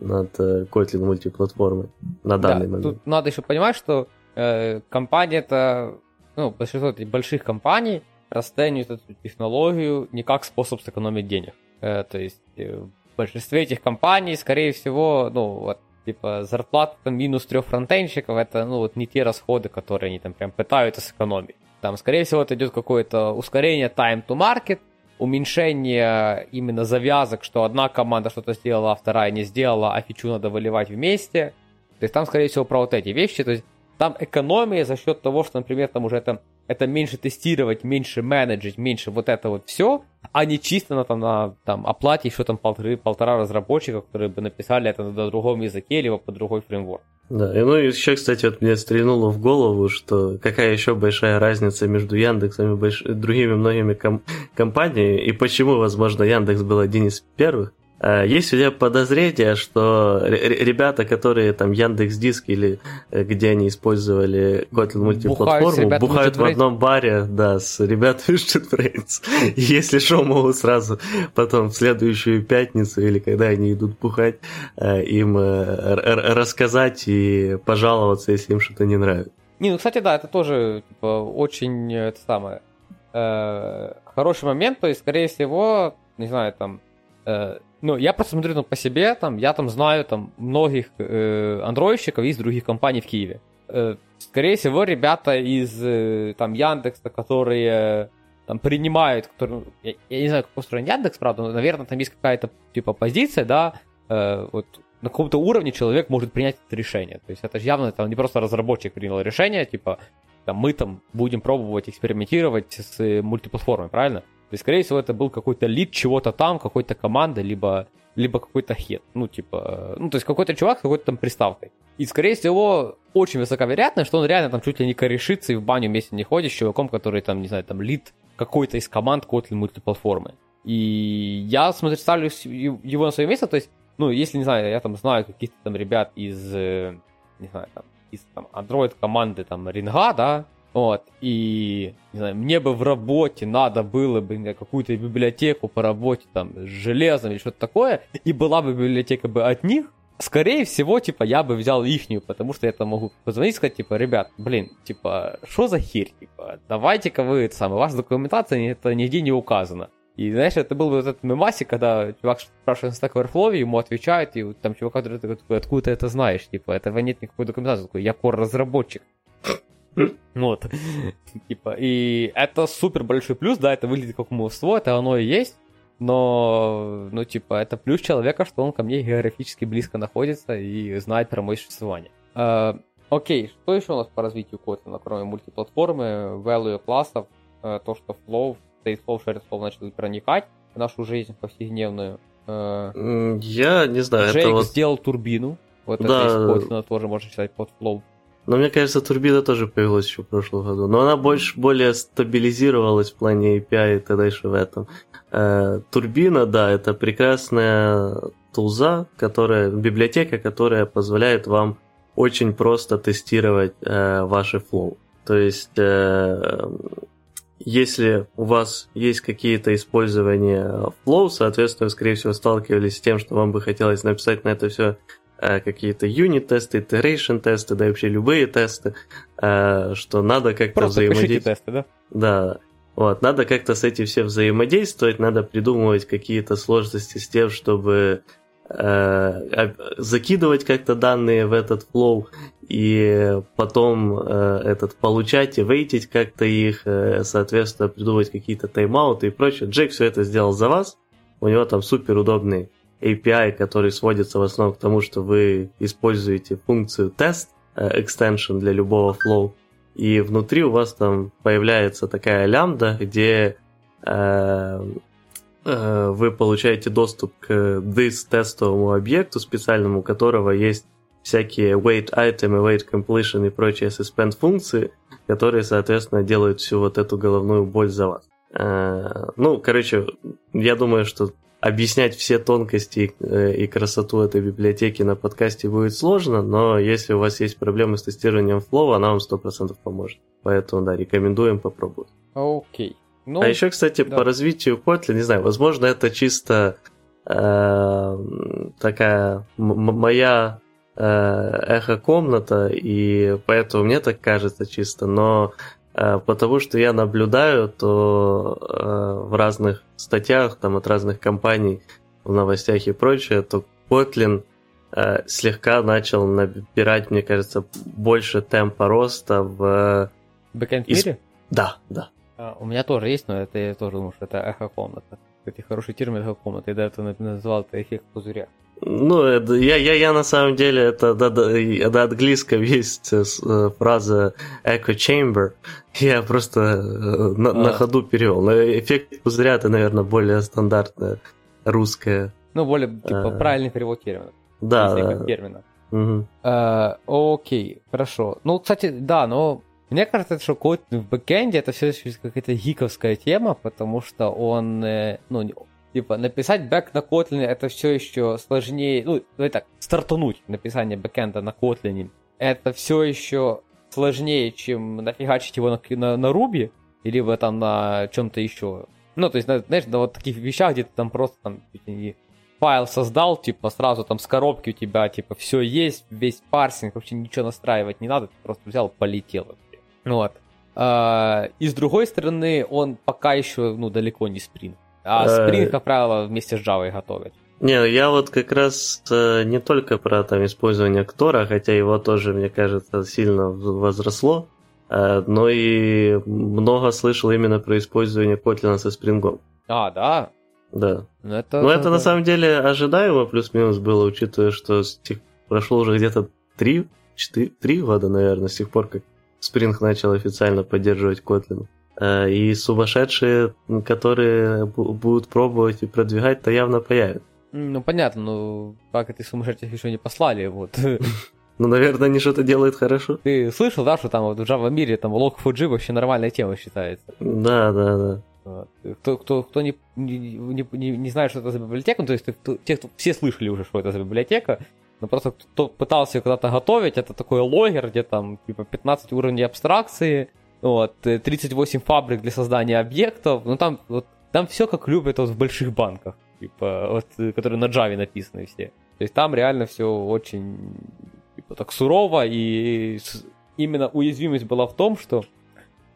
над э, Kotlin мультиплатформой на данный да, момент. Тут надо еще понимать, что э, компания это, ну, большинство этих больших компаний расценивают эту технологию не как способ сэкономить денег. Э, то есть э, в большинстве этих компаний, скорее всего, ну, вот, типа зарплата там минус трех фронтенщиков, это, ну, вот не те расходы, которые они там прям пытаются сэкономить. Там, скорее всего, это идет какое-то ускорение time to market, уменьшение именно завязок, что одна команда что-то сделала, а вторая не сделала, а фичу надо выливать вместе. То есть там, скорее всего, про вот эти вещи. То есть там экономия за счет того, что, например, там уже это, это меньше тестировать, меньше менеджить, меньше вот это вот все, а не чисто на, там, на там, оплате еще там полторы, полтора разработчика, которые бы написали это на другом языке, либо по другой фреймворк. Да, и ну и еще, кстати, вот мне стрельнуло в голову, что какая еще большая разница между Яндексом и больш... другими многими ком... компаниями, и почему, возможно, Яндекс был один из первых. А, есть у тебя подозрение, что ребята, которые там Яндекс Диск или э, где они использовали Kotlin мультиплатформу, бухают, бухают в одном баре, да, с ребятами. И если что, могут сразу потом в следующую пятницу или когда они идут бухать, э, им э, рассказать и пожаловаться, если им что-то не нравится. Не, ну, кстати, да, это тоже типа, очень это самое э, хороший момент, то есть, скорее всего, не знаю, там э, ну, я просто смотрю ну, по себе, там, я там знаю там многих э, андроидщиков из других компаний в Киеве. Э, скорее всего, ребята из э, там Яндекса, которые там принимают, которые, я, я не знаю, как устроен Яндекс, правда, но, наверное, там есть какая-то типа позиция, да, э, вот на каком-то уровне человек может принять это решение. То есть это же явно там не просто разработчик принял решение, типа там, мы там будем пробовать экспериментировать с мультиплатформой, правильно? То есть, скорее всего, это был какой-то лид чего-то там, какой-то команды, либо, либо какой-то хет. Ну, типа, ну, то есть какой-то чувак с какой-то там приставкой. И, скорее всего, очень высока вероятность, что он реально там чуть ли не корешится и в баню вместе не ходит с чуваком, который там, не знаю, там лид какой-то из команд Kotlin мультиплатформы. И я смотрю, ставлю его на свое место, то есть, ну, если, не знаю, я там знаю каких-то там ребят из, э, не знаю, там, из там Android команды там Ринга, да, вот, и, не знаю, мне бы в работе надо было бы какую-то библиотеку по работе там с железом или что-то такое, и была бы библиотека бы от них, скорее всего, типа, я бы взял ихнюю, потому что я там могу позвонить и сказать, типа, ребят, блин, типа, что за херь, типа, давайте-ка вы, это самое, ваша документация это нигде не указано. И, знаешь, это был вот этот мемасик, когда чувак спрашивает на Stack Overflow, ему отвечают, и там чувак такой, откуда ты это знаешь, типа, этого нет никакой документации, такой, я core-разработчик. Вот. Типа, и это супер большой плюс, да, это выглядит как умовство, это оно и есть, но, ну, типа, это плюс человека, что он ко мне географически близко находится и знает про мое существование. Uh, окей, что еще у нас по развитию Kotlin, кроме мультиплатформы, value классов, uh, то, что Flow, Stateflow, SharedFlow начал проникать в нашу жизнь повседневную. Uh, Я не знаю, Джейк это вот... сделал турбину, вот да. это из Kotlin тоже можно считать под Flow но мне кажется, турбина тоже появилась еще в прошлом году. Но она больше, более стабилизировалась в плане API и т.д. в этом. Э, турбина, да, это прекрасная тулза, которая, библиотека, которая позволяет вам очень просто тестировать э, ваши флоу. То есть, э, если у вас есть какие-то использования flow, соответственно, вы, скорее всего, сталкивались с тем, что вам бы хотелось написать на это все какие-то юнит-тесты, iteration-тесты, да и вообще любые тесты, э, что надо как-то взаимодействовать. тесты, да? Да, вот, надо как-то с этим все взаимодействовать, надо придумывать какие-то сложности с тем, чтобы э, закидывать как-то данные в этот flow и потом э, этот получать и вейтить как-то их, э, соответственно, придумывать какие-то тайм-ауты и прочее. Джек все это сделал за вас, у него там супер удобный API, который сводится в основном к тому, что вы используете функцию тест, э, extension для любого flow, и внутри у вас там появляется такая лямбда, где э, э, вы получаете доступ к this тестовому объекту специальному, у которого есть всякие wait item, wait completion и прочие suspend функции, которые, соответственно, делают всю вот эту головную боль за вас. Э, ну, короче, я думаю, что объяснять все тонкости э, и красоту этой библиотеки на подкасте будет сложно, но если у вас есть проблемы с тестированием флоу, она вам 100% поможет. Поэтому, да, рекомендуем попробовать. Окей. Ну, а еще, кстати, да. по развитию Kotlin, не знаю, возможно, это чисто э, такая м- моя э, эхо-комната, и поэтому мне так кажется чисто, но потому что я наблюдаю, то э, в разных статьях, там от разных компаний, в новостях и прочее, то Kotlin э, слегка начал набирать, мне кажется, больше темпа роста в... Бэкэнд мире? Да, да. А, у меня тоже есть, но это я тоже думаю, что это эхо-комната. Кстати, хороший термин эхо-комната. Я до этого назвал это эффект пузыря. Ну, это, я, я, я на самом деле, это до, до, до английского есть э, э, фраза echo chamber. Я просто э, на, а. на ходу перевел. Но эффект пузыря это, наверное, более стандартная русская. Ну, более типа а... правильный перевод термина. Да. да. термина. Угу. А, окей, хорошо. Ну, кстати, да, но мне кажется, что код в бэкэнде это все какая-то гиковская тема, потому что он, ну, типа, написать бэк на Kotlin это все еще сложнее, ну, давай так, стартануть написание бэкэнда на Kotlin, это все еще сложнее, чем нафигачить его на, на, на Ruby, или там на чем-то еще. Ну, то есть, знаешь, на вот таких вещах, где ты там просто там файл создал, типа, сразу там с коробки у тебя, типа, все есть, весь парсинг, вообще ничего настраивать не надо, ты просто взял, полетел. Вот. А, и с другой стороны, он пока еще, ну, далеко не спринт. А Spring, как правило, вместе с Java готовят. Не, я вот как раз э, не только про там использование Ктора, хотя его тоже, мне кажется, сильно возросло, э, но и много слышал именно про использование Kotlin со Spring. А, да? Да. Ну, это, но это, это на самом деле ожидаемо плюс-минус было, учитывая, что тех... прошло уже где-то 3, 4, 3 года, наверное, с тех пор, как Spring начал официально поддерживать Kotlin. Э, и сумасшедшие, которые будут пробовать и продвигать, то явно появятся. Ну, понятно, но как эти сумасшедших еще не послали, вот. Ну, наверное, они что-то делают хорошо. Ты слышал, да, что там вот в Java мире там Log4j вообще нормальная тема считается? Да, да, да. Кто, кто, кто не, не, не, не знает, что это за библиотека, ну, то есть кто, те, кто все слышали уже, что это за библиотека, но просто кто пытался когда-то готовить, это такой логер, где там типа 15 уровней абстракции, вот, 38 э, фабрик для создания объектов, ну там, вот, там все как любят вот в больших банках, типа, вот, э, которые на Java написаны все. То есть там реально все очень типа, так сурово, и именно уязвимость была в том, что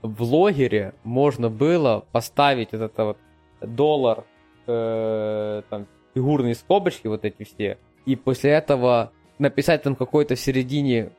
в логере можно было поставить вот это вот доллар, э, там, фигурные скобочки вот эти все, и после этого написать там какой-то в середине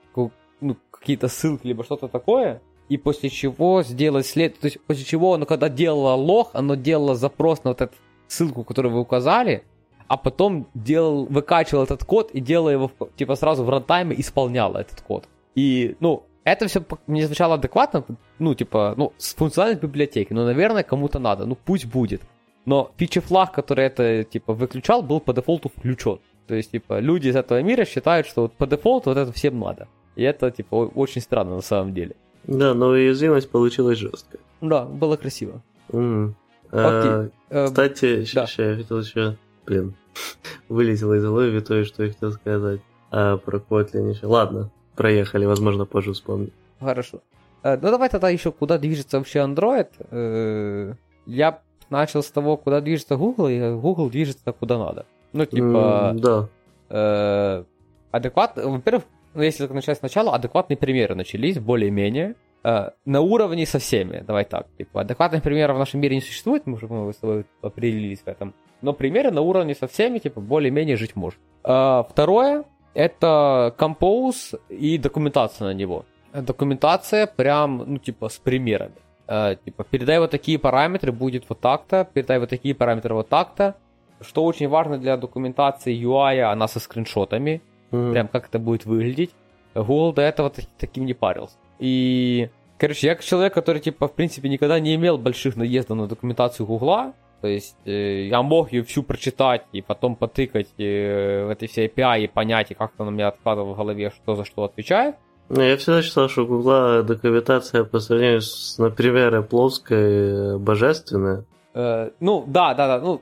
ну, какие-то ссылки, либо что-то такое, и после чего сделать след... То есть после чего оно, когда делало лог, оно делало запрос на вот эту ссылку, которую вы указали, а потом делал, выкачивал этот код и делал его, типа, сразу в рантайме исполняло этот код. И, ну, это все мне звучало адекватно, ну, типа, ну, с функциональной библиотеки, но, наверное, кому-то надо, ну, пусть будет. Но фичи флаг, который это, типа, выключал, был по дефолту включен. То есть, типа, люди из этого мира считают, что вот по дефолту вот это всем надо. И это, типа, очень странно на самом деле. Да, но уязвимость получилась жесткая. Да, было красиво. Mm. А, кстати, да. сейчас я хотел еще... Блин, вылетело из головы то, что я хотел сказать а, про Kotlin еще. Ладно, проехали, возможно, позже вспомню. Хорошо. Э, ну, давай тогда еще, куда движется вообще Android. Э, я начал с того, куда движется Google, и Google движется куда надо. Ну, типа... Mm, да. Э, адекватно... Во-первых, ну, если начать сначала, адекватные примеры начались, более-менее. Э, на уровне со всеми, давай так. Типа, адекватных примеров в нашем мире не существует, мы уже мы с тобой определились в этом. Но примеры на уровне со всеми, типа, более-менее жить может. Э, второе, это Compose и документация на него. Документация прям, ну, типа, с примерами. Э, типа, передай вот такие параметры, будет вот так-то, передай вот такие параметры вот так-то. Что очень важно для документации UI, она со скриншотами mm. прям как это будет выглядеть. Google до этого таким не парился. И, короче, я человек, который, типа, в принципе, никогда не имел больших наездов на документацию Гугла, То есть э, я мог ее всю прочитать и потом потыкать э, в этой всей API и понять, и как-то на меня откладывало в голове, что за что отвечает. Ну, я всегда считал, что у Гугла документация по сравнению с, например, плоской божественная. Э, ну, да, да, да. Ну,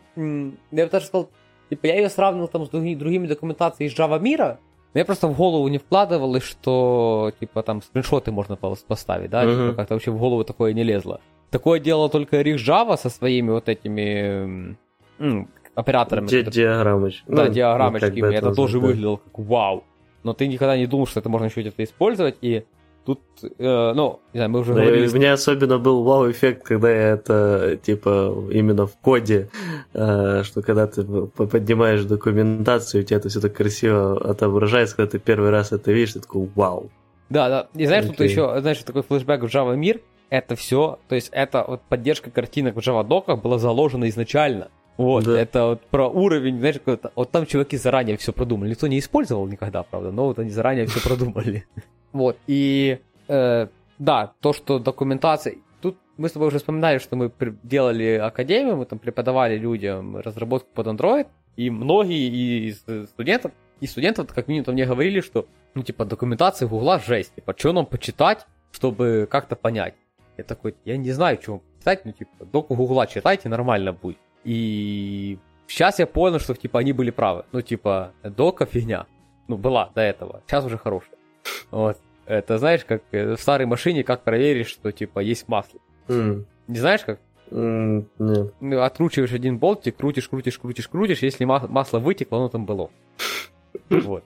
я бы даже сказал, типа, я ее сравнивал там с другими, другими документациями из Java мира, мне просто в голову не вкладывалось, что, типа, там скриншоты можно поставить, да, uh-huh. типа, как-то вообще в голову такое не лезло. Такое делал только Рих Java со своими вот этими м, операторами. Ди- диаграммочки. Да, ну, диаграммочки. Ну, это, это тоже да. выглядело как вау. Но ты никогда не думал, что это можно еще где-то использовать, и Тут, э, ну, не знаю, мы уже да, говорили... У меня особенно был вау-эффект, когда я это, типа, именно в коде, э, что когда ты поднимаешь документацию, у тебя это все так красиво отображается, когда ты первый раз это видишь, ты такой вау. Да, да. И знаешь, okay. тут еще, знаешь, такой флешбэк в Java мир, это все, то есть это вот поддержка картинок в Java доках была заложена изначально. Вот, да. это вот про уровень, знаешь, вот там чуваки заранее все продумали. Никто не использовал никогда, правда, но вот они заранее все продумали. Вот, и э, да, то, что документация... Тут мы с тобой уже вспоминали, что мы делали академию, мы там преподавали людям разработку под Android, и многие из студентов, и студентов, как минимум, мне говорили, что, ну, типа, документация Гугла жесть, типа, что нам почитать, чтобы как-то понять. Я такой, я не знаю, что читать, ну, типа, доку Гугла читайте, нормально будет. И сейчас я понял, что, типа, они были правы. Ну, типа, дока фигня. Ну, была до этого. Сейчас уже хорошая. Вот. Это знаешь, как э, в старой машине, как проверишь, что типа есть масло. Mm. Не знаешь как? Mm, нет. Ну, откручиваешь один болтик, крутишь, крутишь, крутишь, крутишь, если масло вытекло, оно там было. Вот.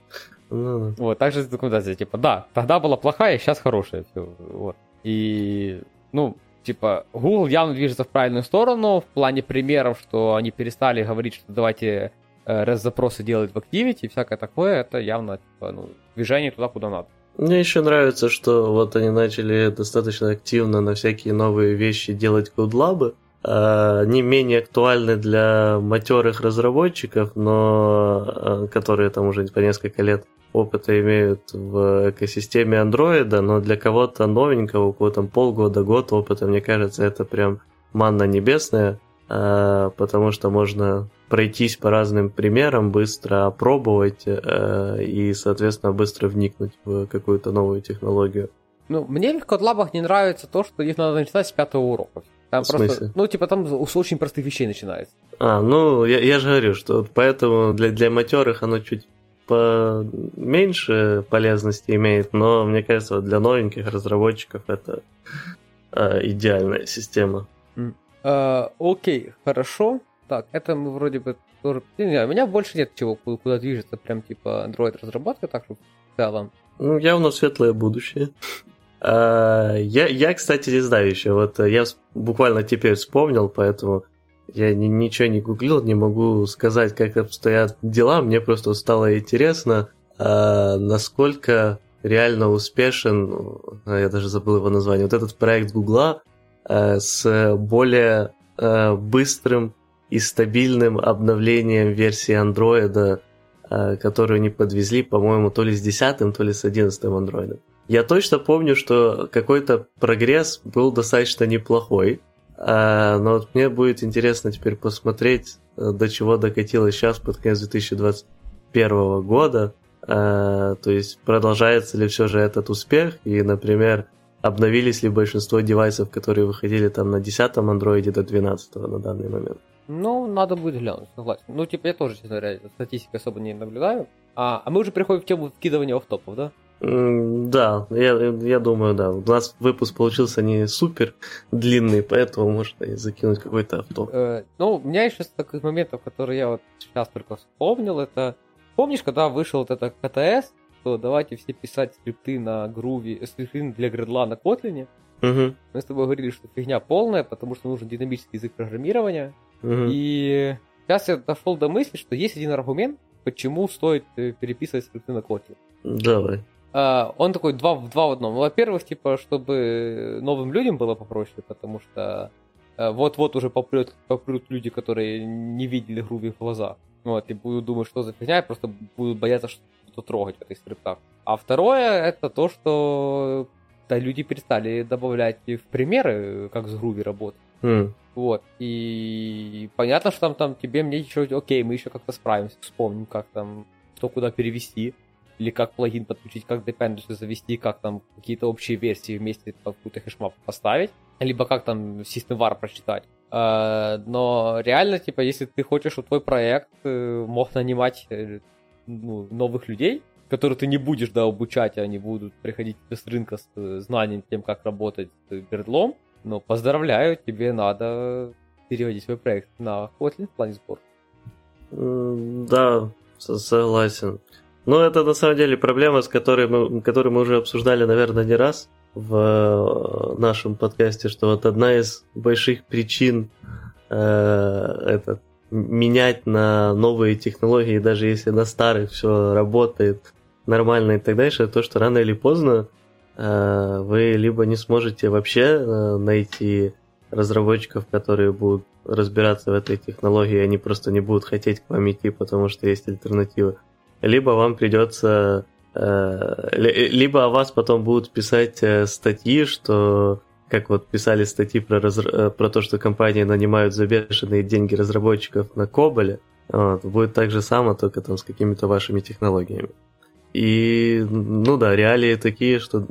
Mm. Вот, так же документация, типа, да, тогда была плохая, сейчас хорошая. Вот. И, ну, типа, Google явно движется в правильную сторону в плане примеров, что они перестали говорить, что давайте э, REST-запросы делать в Activity и всякое такое, это явно типа, ну, движение туда, куда надо. Мне еще нравится, что вот они начали достаточно активно на всякие новые вещи делать кодлабы. Не менее актуальны для матерых разработчиков, но а, которые там уже по несколько лет опыта имеют в экосистеме андроида, но для кого-то новенького, у кого там полгода, год опыта, мне кажется, это прям манна небесная, потому что можно пройтись по разным примерам, быстро опробовать э, и, соответственно, быстро вникнуть в какую-то новую технологию. Ну, мне в кодлабах не нравится то, что их надо начинать с пятого урока. Там в просто, ну, типа, там с очень простых вещей начинается. А, ну, я, я же говорю, что поэтому для, для матерых оно чуть поменьше полезности имеет, но мне кажется, для новеньких разработчиков это э, идеальная система. Uh, окей, хорошо. Так, это мы вроде бы тоже... Не знаю, у меня больше нет чего, куда движется прям типа Android-разработка, так что в целом. Ну, явно светлое будущее. А, я, я, кстати, не знаю еще. Вот я буквально теперь вспомнил, поэтому я ни, ничего не гуглил, не могу сказать, как обстоят дела. Мне просто стало интересно, а, насколько реально успешен, я даже забыл его название, вот этот проект Гугла с более а, быстрым и стабильным обновлением версии андроида, э, которую они подвезли, по-моему, то ли с 10, то ли с 11 андроидом. Я точно помню, что какой-то прогресс был достаточно неплохой, э, но вот мне будет интересно теперь посмотреть, э, до чего докатилось сейчас под конец 2021 года, то есть продолжается ли все же этот успех, и, например, обновились ли большинство девайсов, которые выходили там на 10 андроиде до 12 на данный момент. Ну, надо будет глянуть, согласен. Ну, типа, я тоже, честно говоря, статистики особо не наблюдаю. А, а мы уже приходим в тему вкидывания офтопов, да? Mm, да, я, я думаю, да. У нас выпуск получился не супер длинный, поэтому можно и закинуть какой-то автоп. Э, ну, у меня еще таких моментов, которые я вот сейчас только вспомнил, это... Помнишь, когда вышел вот это КТС, то давайте все писать скрипты на груве, скрипты для гредла на Kotlin. Угу. Мы с тобой говорили, что фигня полная, потому что нужен динамический язык программирования. Угу. И сейчас я дошел до мысли, что есть один аргумент, почему стоит э, переписывать скрипты на Kotlin. Давай. Uh, он такой два, в два в одном. Во-первых, типа, чтобы новым людям было попроще, потому что uh, вот-вот уже попрет, попрут люди, которые не видели груви в глазах. Вот, и будут думать, что за фигня, и просто будут бояться что-то трогать в этих скриптах. А второе, это то, что да, люди перестали добавлять в примеры, как с Groovy работать. Mm. Вот. И понятно, что там, там тебе мне еще, окей, мы еще как-то справимся, вспомним, как там, что куда перевести, или как плагин подключить, как dependency завести, как там какие-то общие версии вместе какую-то хэшмап поставить, либо как там system var прочитать. А, но реально, типа, если ты хочешь, чтобы твой проект э, мог нанимать э, ну, новых людей, которых ты не будешь да, обучать, они будут приходить с рынка с э, знанием тем, как работать с бердлом, но поздравляю, тебе надо переводить свой проект на Kotlin в плане сбора. Да, согласен. Но это на самом деле проблема, с которой мы, которую мы уже обсуждали, наверное, не раз в э, нашем подкасте, что вот одна из больших причин э, это менять на новые технологии, даже если на старых все работает нормально и так дальше, то, что рано или поздно э, вы либо не сможете вообще э, найти разработчиков, которые будут разбираться в этой технологии, они просто не будут хотеть к вам идти, потому что есть альтернатива. Либо вам придется э, либо о вас потом будут писать статьи, что как вот писали статьи про, разра... про то, что компании нанимают за бешеные деньги разработчиков на Коболе, вот, будет так же само, только там с какими-то вашими технологиями. И, ну да, реалии такие, что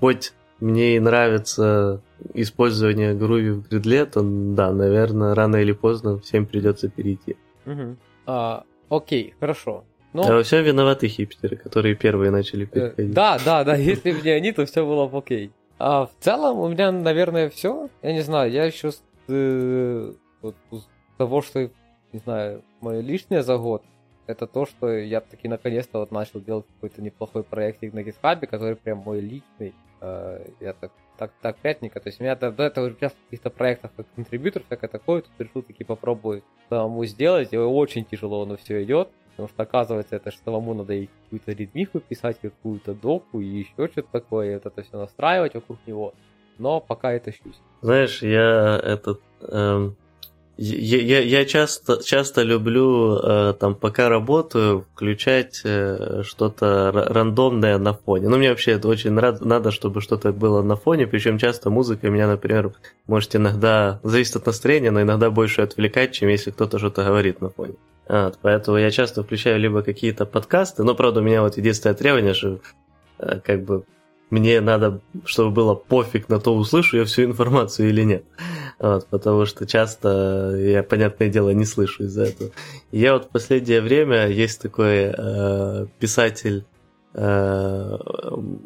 хоть мне и нравится использование Groovy в гридле, то да, наверное, рано или поздно всем придется перейти. Угу. А, окей, хорошо. Ну, а все виноваты хипстеры, которые первые начали э, переходить. Да, да, да, если бы не они, то все было бы окей. А в целом у меня, наверное, все. Я не знаю, я еще с, э, вот, с того, что, не знаю, мое лишнее за год, это то, что я таки наконец-то вот начал делать какой-то неплохой проектик на GitHub, который прям мой личный. Э, я так, так, так пятненько. То есть у меня до, до этого участвовал в каких-то проектах как контрибьютор, всякое такое. Тут решил таки попробовать самому сделать. И очень тяжело оно все идет. Потому что оказывается, это же самому надо и какую-то редмиху писать, какую-то доку и еще что-то такое, вот это все настраивать вокруг него. Но пока это тащусь. Знаешь, я этот эм, я, я, я часто, часто люблю, э, там, пока работаю, включать э, что-то рандомное на фоне. Ну, мне вообще это очень рад, надо, чтобы что-то было на фоне, причем часто музыка меня, например, может иногда, зависит от настроения, но иногда больше отвлекать, чем если кто-то что-то говорит на фоне. Вот, поэтому я часто включаю либо какие-то подкасты, но, правда, у меня вот единственное требование, что э, как бы мне надо, чтобы было пофиг на то, услышу я всю информацию или нет. Вот, потому что часто я, понятное дело, не слышу из-за этого. Я вот в последнее время есть такой э, писатель э,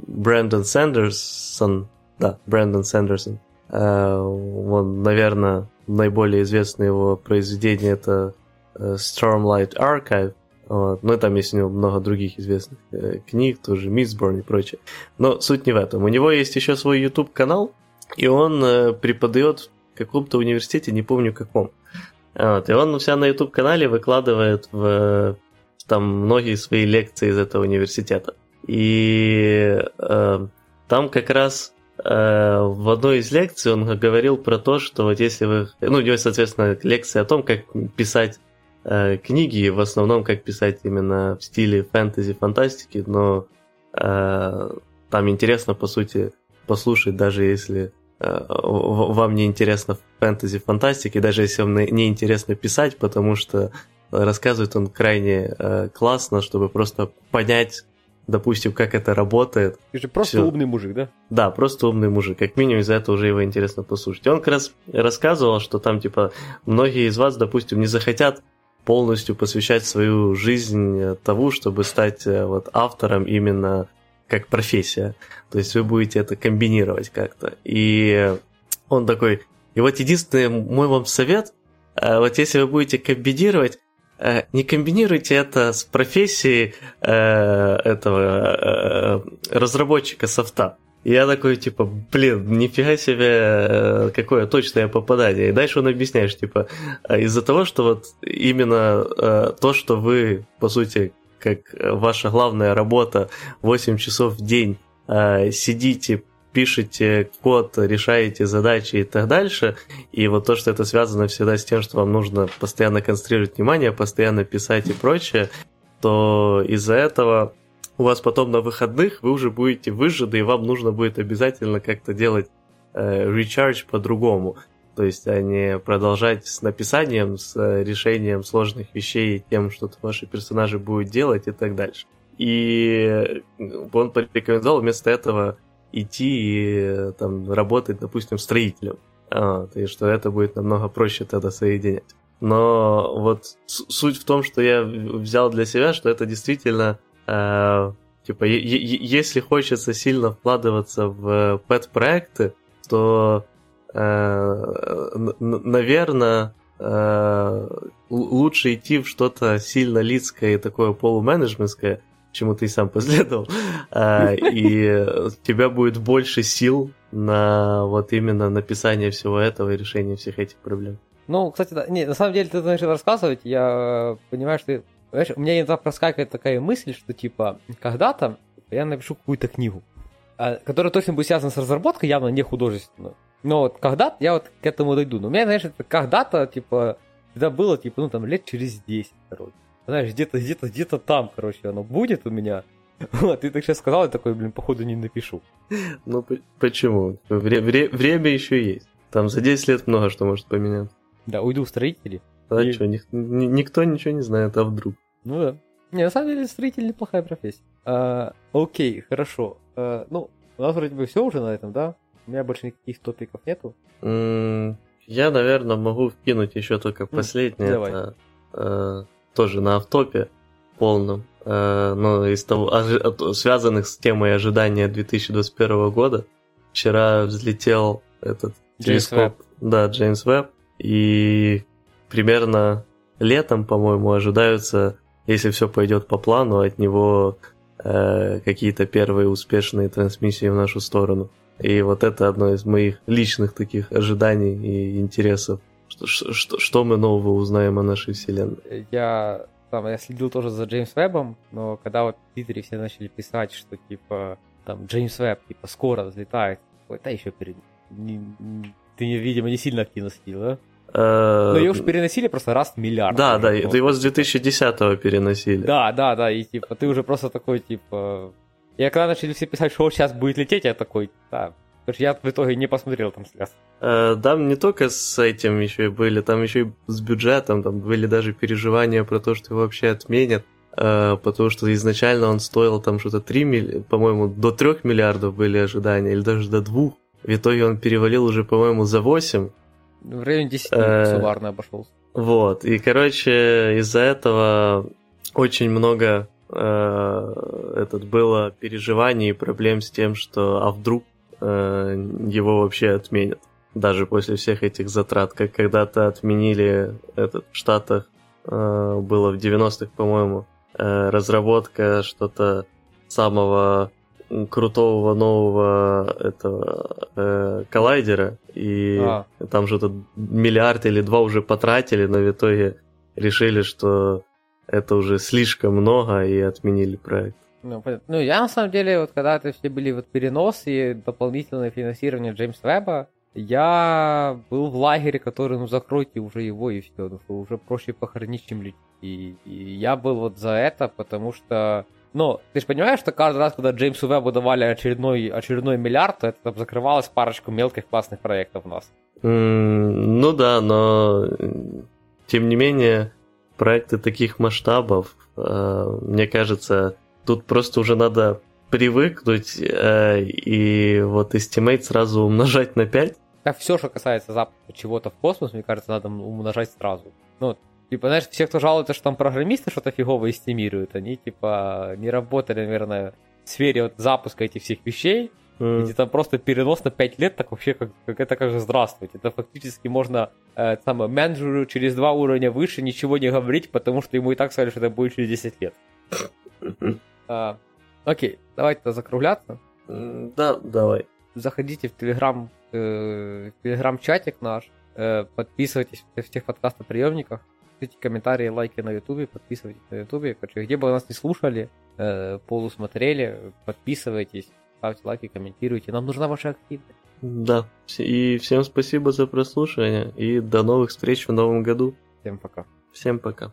Брэндон Сэндерсон, да, Брэндон Сэндерсон. Э, он, наверное, наиболее известное его произведение это э, Stormlight Archive. Вот. Ну там есть у него много других известных э, книг, тоже Мисборн и прочее. Но суть не в этом. У него есть еще свой YouTube канал, и он э, преподает в каком-то университете, не помню каком. Вот. И он у себя на YouTube канале выкладывает в, там многие свои лекции из этого университета. И э, там как раз э, в одной из лекций он говорил про то, что вот если вы... Ну, у него, соответственно, лекция о том, как писать э, книги, в основном как писать именно в стиле фэнтези, фантастики, но э, там интересно, по сути, послушать, даже если э, вам не интересно фэнтези, фантастики, даже если вам не интересно писать, потому что рассказывает он крайне э, классно, чтобы просто понять, допустим, как это работает. Ты же просто Всё. умный мужик, да? Да, просто умный мужик. Как минимум из-за этого уже его интересно послушать. Он как раз рассказывал, что там, типа, многие из вас, допустим, не захотят полностью посвящать свою жизнь тому, чтобы стать э, вот автором именно как профессия. То есть вы будете это комбинировать как-то. И он такой, и вот единственный мой вам совет, э, вот если вы будете комбинировать, э, не комбинируйте это с профессией этого разработчика софта. Я такой, типа, блин, нифига себе, э, какое точное попадание. И дальше он объясняет, типа, «А из-за того, что вот именно э, то, что вы, по сути, как ваша главная работа 8 часов в день э, сидите, пишете код, решаете задачи и так дальше, и вот то, что это связано всегда с тем, что вам нужно постоянно концентрировать внимание, постоянно писать и прочее, то из-за этого у вас потом на выходных вы уже будете выжаты, и вам нужно будет обязательно как-то делать э, recharge по-другому. То есть, а не продолжать с написанием, с решением сложных вещей, тем, что ваши персонажи будут делать и так дальше. И он порекомендовал вместо этого идти и там, работать, допустим, строителем. Вот, и что это будет намного проще тогда соединять. Но вот суть в том, что я взял для себя, что это действительно э, типа, если хочется сильно вкладываться в пэт-проекты, то, э, наверное, э, лучше идти в что-то сильно лидское и такое полуменеджментское, чему ты сам последовал, э, и у тебя будет больше сил на вот именно написание всего этого и решение всех этих проблем. Ну, кстати, да, не, на самом деле ты начал рассказывать, я понимаю, что ты, понимаешь, у меня иногда проскакивает такая мысль, что типа когда-то я напишу какую-то книгу, а, которая точно будет связана с разработкой, явно не художественную. Но вот когда я вот к этому дойду. Но у меня, знаешь, это когда-то, типа, когда было, типа, ну там лет через 10, короче. Знаешь, где-то, где-то, где-то там, короче, оно будет у меня. Вот, ты так сейчас сказал, я такой, блин, походу не напишу. Ну, почему? Вре- вре- время еще есть. Там за 10 лет много что может поменяться. Да, уйду в строители. А и... что, ни- никто ничего не знает, а вдруг? Ну да. Не, на самом деле строитель неплохая профессия. А, окей, хорошо. А, ну, у нас вроде бы все уже на этом, да? У меня больше никаких топиков нету. Mm, я, наверное, могу вкинуть еще только последнее. Давай. Это, э, тоже на автопе полном. Э, но из того, связанных с темой ожидания 2021 года. Вчера взлетел этот телескоп. Webb. Да, Джеймс Веб. И примерно летом, по-моему, ожидаются, если все пойдет по плану, от него э, какие-то первые успешные трансмиссии в нашу сторону. И вот это одно из моих личных таких ожиданий и интересов. Что, что, что мы нового узнаем о нашей вселенной? Я там, я следил тоже за Джеймс Вебом, но когда вот в Твиттере все начали писать, что типа там Джеймс Веб типа скоро взлетает, это еще перед... Ты, видимо, не сильно активно следил, да? Э, но ее уж переносили просто раз в миллиард. Да, да, это его с 2010-го переносили. Да, да, да, и типа ты уже просто такой, типа... Я когда начали все писать, что сейчас будет лететь, я такой, да, Потому что я в итоге не посмотрел там связь. Э, там не только с этим еще и были, там еще и с бюджетом, там были даже переживания про то, что его вообще отменят. Э, потому что изначально он стоил там что-то 3 миллиарда, по-моему, до 3 миллиардов были ожидания, или даже до 2. В итоге он перевалил уже, по-моему, за 8. В районе 10 э, суммарно обошелся. Вот, и, короче, из-за этого очень много э, этот было переживаний и проблем с тем, что а вдруг Э, его вообще отменят. Даже после всех этих затрат, как когда-то отменили этот в Штатах, было в 90-х, по-моему, разработка что-то самого крутого нового этого э, коллайдера, и а. там что-то миллиард или два уже потратили, но в итоге решили, что это уже слишком много и отменили проект. Ну, ну, я на самом деле, вот когда это все были вот переносы и дополнительное финансирование Джеймс Веба, я был в лагере, который, ну, закройте уже его и все, ну, уже проще похоронить, чем лететь. И, и я был вот за это, потому что, ну, ты же понимаешь, что каждый раз, когда Джеймсу Вебу давали очередной, очередной миллиард, то это там закрывалась парочку мелких классных проектов у нас. Mm, ну да, но тем не менее, проекты таких масштабов, э, мне кажется, Тут просто уже надо привыкнуть э, и вот Estimate сразу умножать на 5. Так все, что касается запуска чего-то в космос, мне кажется, надо умножать сразу. Ну, типа, знаешь, все, кто жалуется, что там программисты что-то фигово эстимируют, они, типа, не работали, наверное, в сфере вот запуска этих всех вещей, mm. где там просто перенос на 5 лет, так вообще, как, как это как же здравствуйте. Это фактически можно э, там, менеджеру через два уровня выше ничего не говорить, потому что ему и так сказали, что это будет через 10 лет. А, окей, давайте закругляться. Да, давай. Заходите в Телеграм, э, в Телеграм-чатик наш, э, подписывайтесь в тех подкастоприемниках, пишите комментарии, лайки на Ютубе, подписывайтесь на Ютубе. Короче, где бы вы нас не слушали, э, полусмотрели, подписывайтесь, ставьте лайки, комментируйте. Нам нужна ваша активность. Да, и всем спасибо за прослушивание, и до новых встреч в новом году. Всем пока. Всем пока.